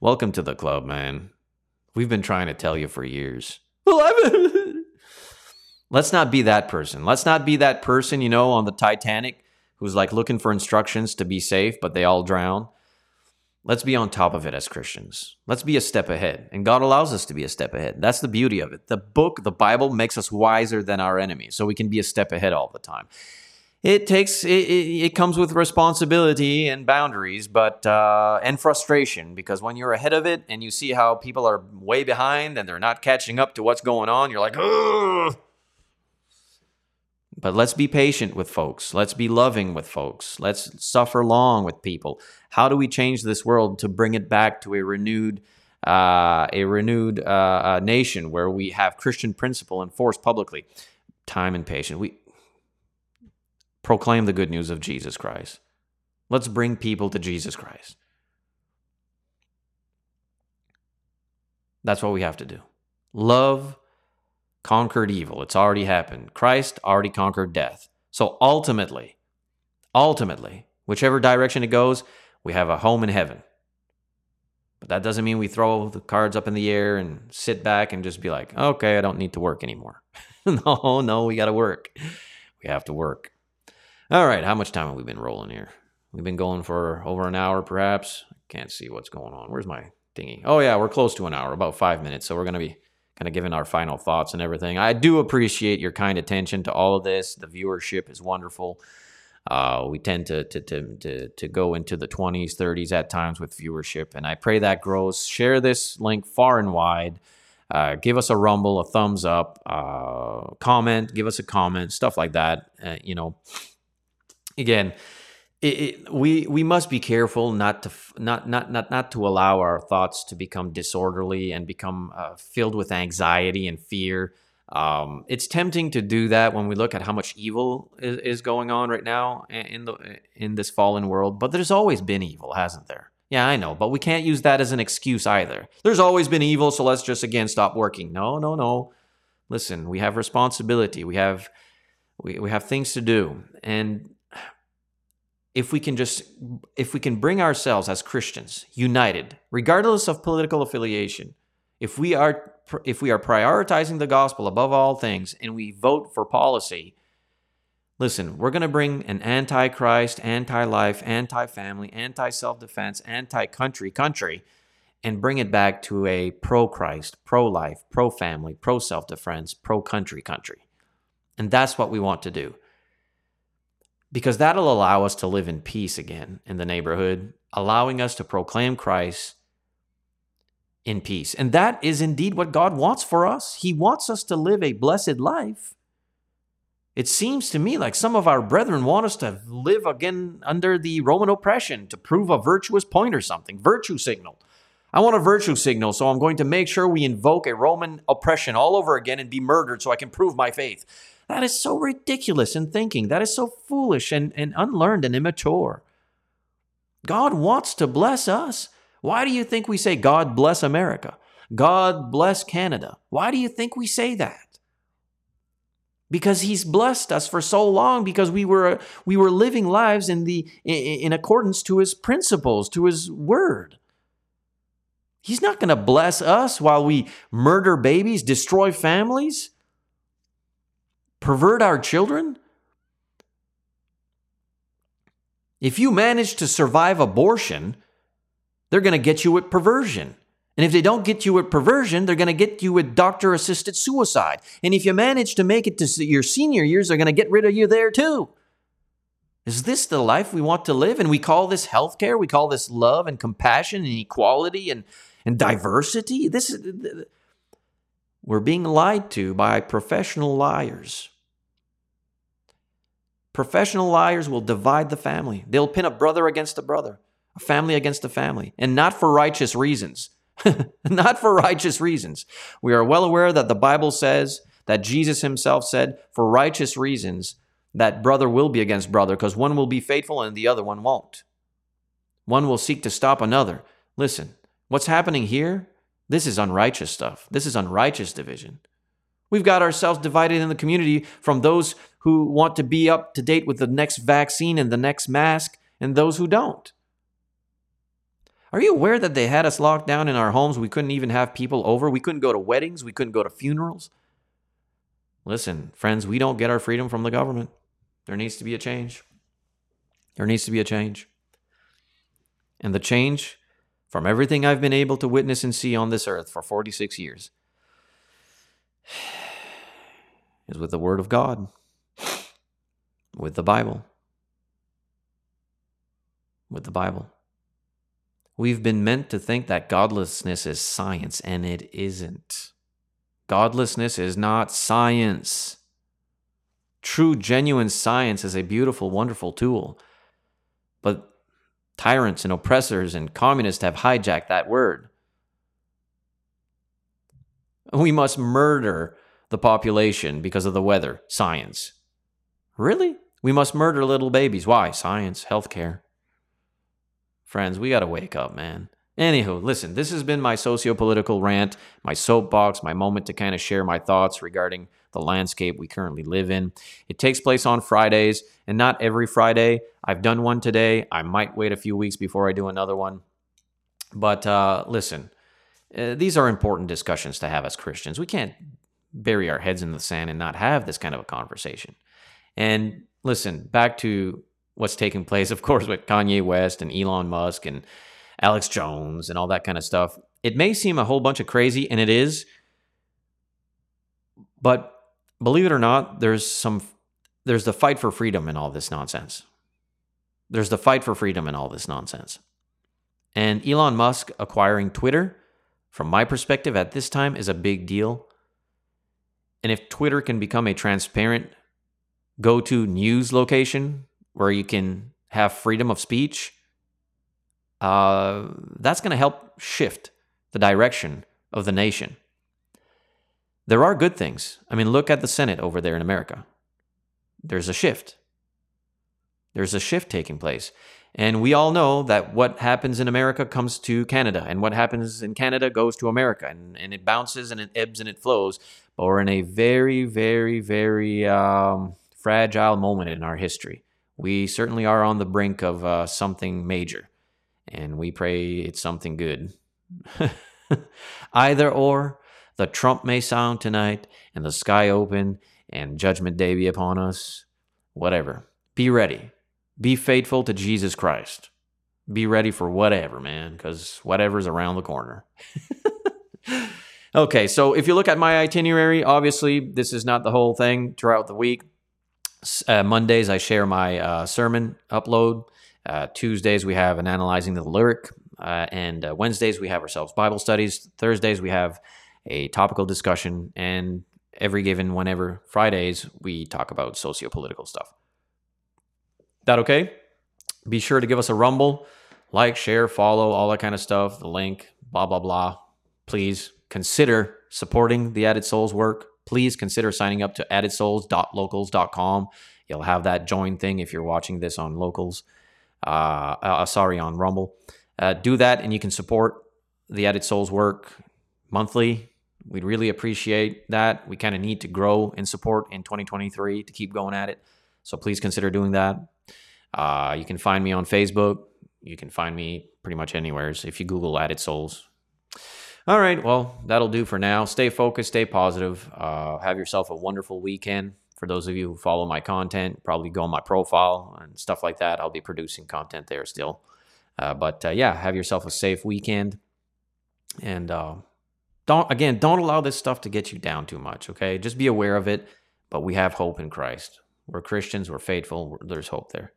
welcome to the club, man. We've been trying to tell you for years." Let's not be that person. Let's not be that person, you know, on the Titanic who's like looking for instructions to be safe, but they all drown. Let's be on top of it as Christians. Let's be a step ahead. And God allows us to be a step ahead. That's the beauty of it. The book, the Bible, makes us wiser than our enemies, so we can be a step ahead all the time. It takes, it, it, it comes with responsibility and boundaries, but, uh, and frustration, because when you're ahead of it and you see how people are way behind and they're not catching up to what's going on, you're like, Ugh! But let's be patient with folks. Let's be loving with folks. Let's suffer long with people. How do we change this world to bring it back to a renewed, uh, a renewed uh, uh, nation where we have Christian principle enforced publicly? time and patience. We proclaim the good news of Jesus Christ. Let's bring people to Jesus Christ. That's what we have to do. Love conquered evil. It's already happened. Christ already conquered death. So ultimately, ultimately, whichever direction it goes, we have a home in heaven. But that doesn't mean we throw the cards up in the air and sit back and just be like, okay, I don't need to work anymore. no, no, we got to work. We have to work. All right, how much time have we been rolling here? We've been going for over an hour, perhaps. Can't see what's going on. Where's my thingy? Oh, yeah, we're close to an hour, about five minutes. So we're going to be kind of giving our final thoughts and everything. I do appreciate your kind attention to all of this. The viewership is wonderful. Uh, we tend to, to, to, to, to go into the 20s, 30s at times with viewership, and I pray that grows. Share this link far and wide. Uh, give us a rumble, a thumbs up, uh, comment, give us a comment, stuff like that. Uh, you know, again, it, it, we we must be careful not to not not not not to allow our thoughts to become disorderly and become uh, filled with anxiety and fear. Um, it's tempting to do that when we look at how much evil is, is going on right now in the in this fallen world. But there's always been evil, hasn't there? Yeah, I know, but we can't use that as an excuse either. There's always been evil, so let's just again stop working. No, no, no. Listen, we have responsibility. We have we, we have things to do. And if we can just if we can bring ourselves as Christians united, regardless of political affiliation, if we are if we are prioritizing the gospel above all things and we vote for policy, listen, we're going to bring an anti-Christ, anti-life, anti-family, anti-self-defense, anti-country country and bring it back to a pro-Christ, pro-life, pro-family, pro-self-defense, pro-country country. And that's what we want to do because that'll allow us to live in peace again in the neighborhood, allowing us to proclaim Christ in peace. And that is indeed what God wants for us. He wants us to live a blessed life. It seems to me like some of our brethren want us to live again under the Roman oppression to prove a virtuous point or something, virtue signal. I want a virtue signal, so I'm going to make sure we invoke a Roman oppression all over again and be murdered so I can prove my faith. That is so ridiculous in thinking. That is so foolish and, and unlearned and immature. God wants to bless us. Why do you think we say, God bless America? God bless Canada? Why do you think we say that? Because he's blessed us for so long because we were we were living lives in the in accordance to his principles, to his word. He's not going to bless us while we murder babies, destroy families, pervert our children? If you manage to survive abortion, they're going to get you with perversion. And if they don't get you with perversion, they're going to get you with doctor assisted suicide. And if you manage to make it to your senior years, they're going to get rid of you there too. Is this the life we want to live? And we call this healthcare. We call this love and compassion and equality and, and diversity. This is, we're being lied to by professional liars. Professional liars will divide the family. They'll pin a brother against a brother, a family against a family, and not for righteous reasons. not for righteous reasons. We are well aware that the Bible says that Jesus himself said, for righteous reasons, that brother will be against brother because one will be faithful and the other one won't. One will seek to stop another. Listen, what's happening here? This is unrighteous stuff. This is unrighteous division. We've got ourselves divided in the community from those who want to be up to date with the next vaccine and the next mask and those who don't. Are you aware that they had us locked down in our homes? We couldn't even have people over. We couldn't go to weddings. We couldn't go to funerals. Listen, friends, we don't get our freedom from the government. There needs to be a change. There needs to be a change. And the change from everything I've been able to witness and see on this earth for 46 years is with the Word of God with the Bible. With the Bible. We've been meant to think that godlessness is science, and it isn't. Godlessness is not science. True, genuine science is a beautiful, wonderful tool. But tyrants and oppressors and communists have hijacked that word. We must murder the population because of the weather. Science. Really? We must murder little babies. Why? Science, healthcare. Friends, we got to wake up, man. Anywho, listen, this has been my socio political rant, my soapbox, my moment to kind of share my thoughts regarding the landscape we currently live in. It takes place on Fridays, and not every Friday. I've done one today. I might wait a few weeks before I do another one. But uh, listen, uh, these are important discussions to have as Christians. We can't bury our heads in the sand and not have this kind of a conversation. And listen, back to what's taking place, of course, with Kanye West and Elon Musk and Alex Jones and all that kind of stuff. It may seem a whole bunch of crazy, and it is. But believe it or not, there's some there's the fight for freedom in all this nonsense. There's the fight for freedom in all this nonsense. And Elon Musk acquiring Twitter, from my perspective at this time, is a big deal. And if Twitter can become a transparent go to news location where you can have freedom of speech, uh, that's going to help shift the direction of the nation. There are good things. I mean, look at the Senate over there in America. There's a shift. There's a shift taking place. And we all know that what happens in America comes to Canada, and what happens in Canada goes to America, and, and it bounces and it ebbs and it flows. But we're in a very, very, very um, fragile moment in our history. We certainly are on the brink of uh, something major, and we pray it's something good. Either or, the trump may sound tonight, and the sky open, and judgment day be upon us. Whatever. Be ready. Be faithful to Jesus Christ. Be ready for whatever, man, because whatever's around the corner. okay, so if you look at my itinerary, obviously, this is not the whole thing throughout the week. Uh, Mondays, I share my uh, sermon upload. Uh, Tuesdays, we have an analyzing the lyric. Uh, and uh, Wednesdays, we have ourselves Bible studies. Thursdays, we have a topical discussion. And every given whenever Fridays, we talk about socio political stuff. That okay? Be sure to give us a rumble, like, share, follow, all that kind of stuff, the link, blah, blah, blah. Please consider supporting the Added Souls work. Please consider signing up to addedsouls.locals.com. You'll have that join thing if you're watching this on locals. Uh, uh, sorry, on Rumble. Uh, do that, and you can support the Added Souls work monthly. We'd really appreciate that. We kind of need to grow in support in 2023 to keep going at it. So please consider doing that. Uh, you can find me on Facebook. You can find me pretty much anywhere if you Google Added Souls. All right, well, that'll do for now. Stay focused, stay positive. Uh, have yourself a wonderful weekend. For those of you who follow my content, probably go on my profile and stuff like that. I'll be producing content there still. Uh, but uh, yeah, have yourself a safe weekend. And uh, don't, again, don't allow this stuff to get you down too much, okay? Just be aware of it. But we have hope in Christ. We're Christians, we're faithful, there's hope there.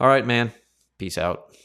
All right, man. Peace out.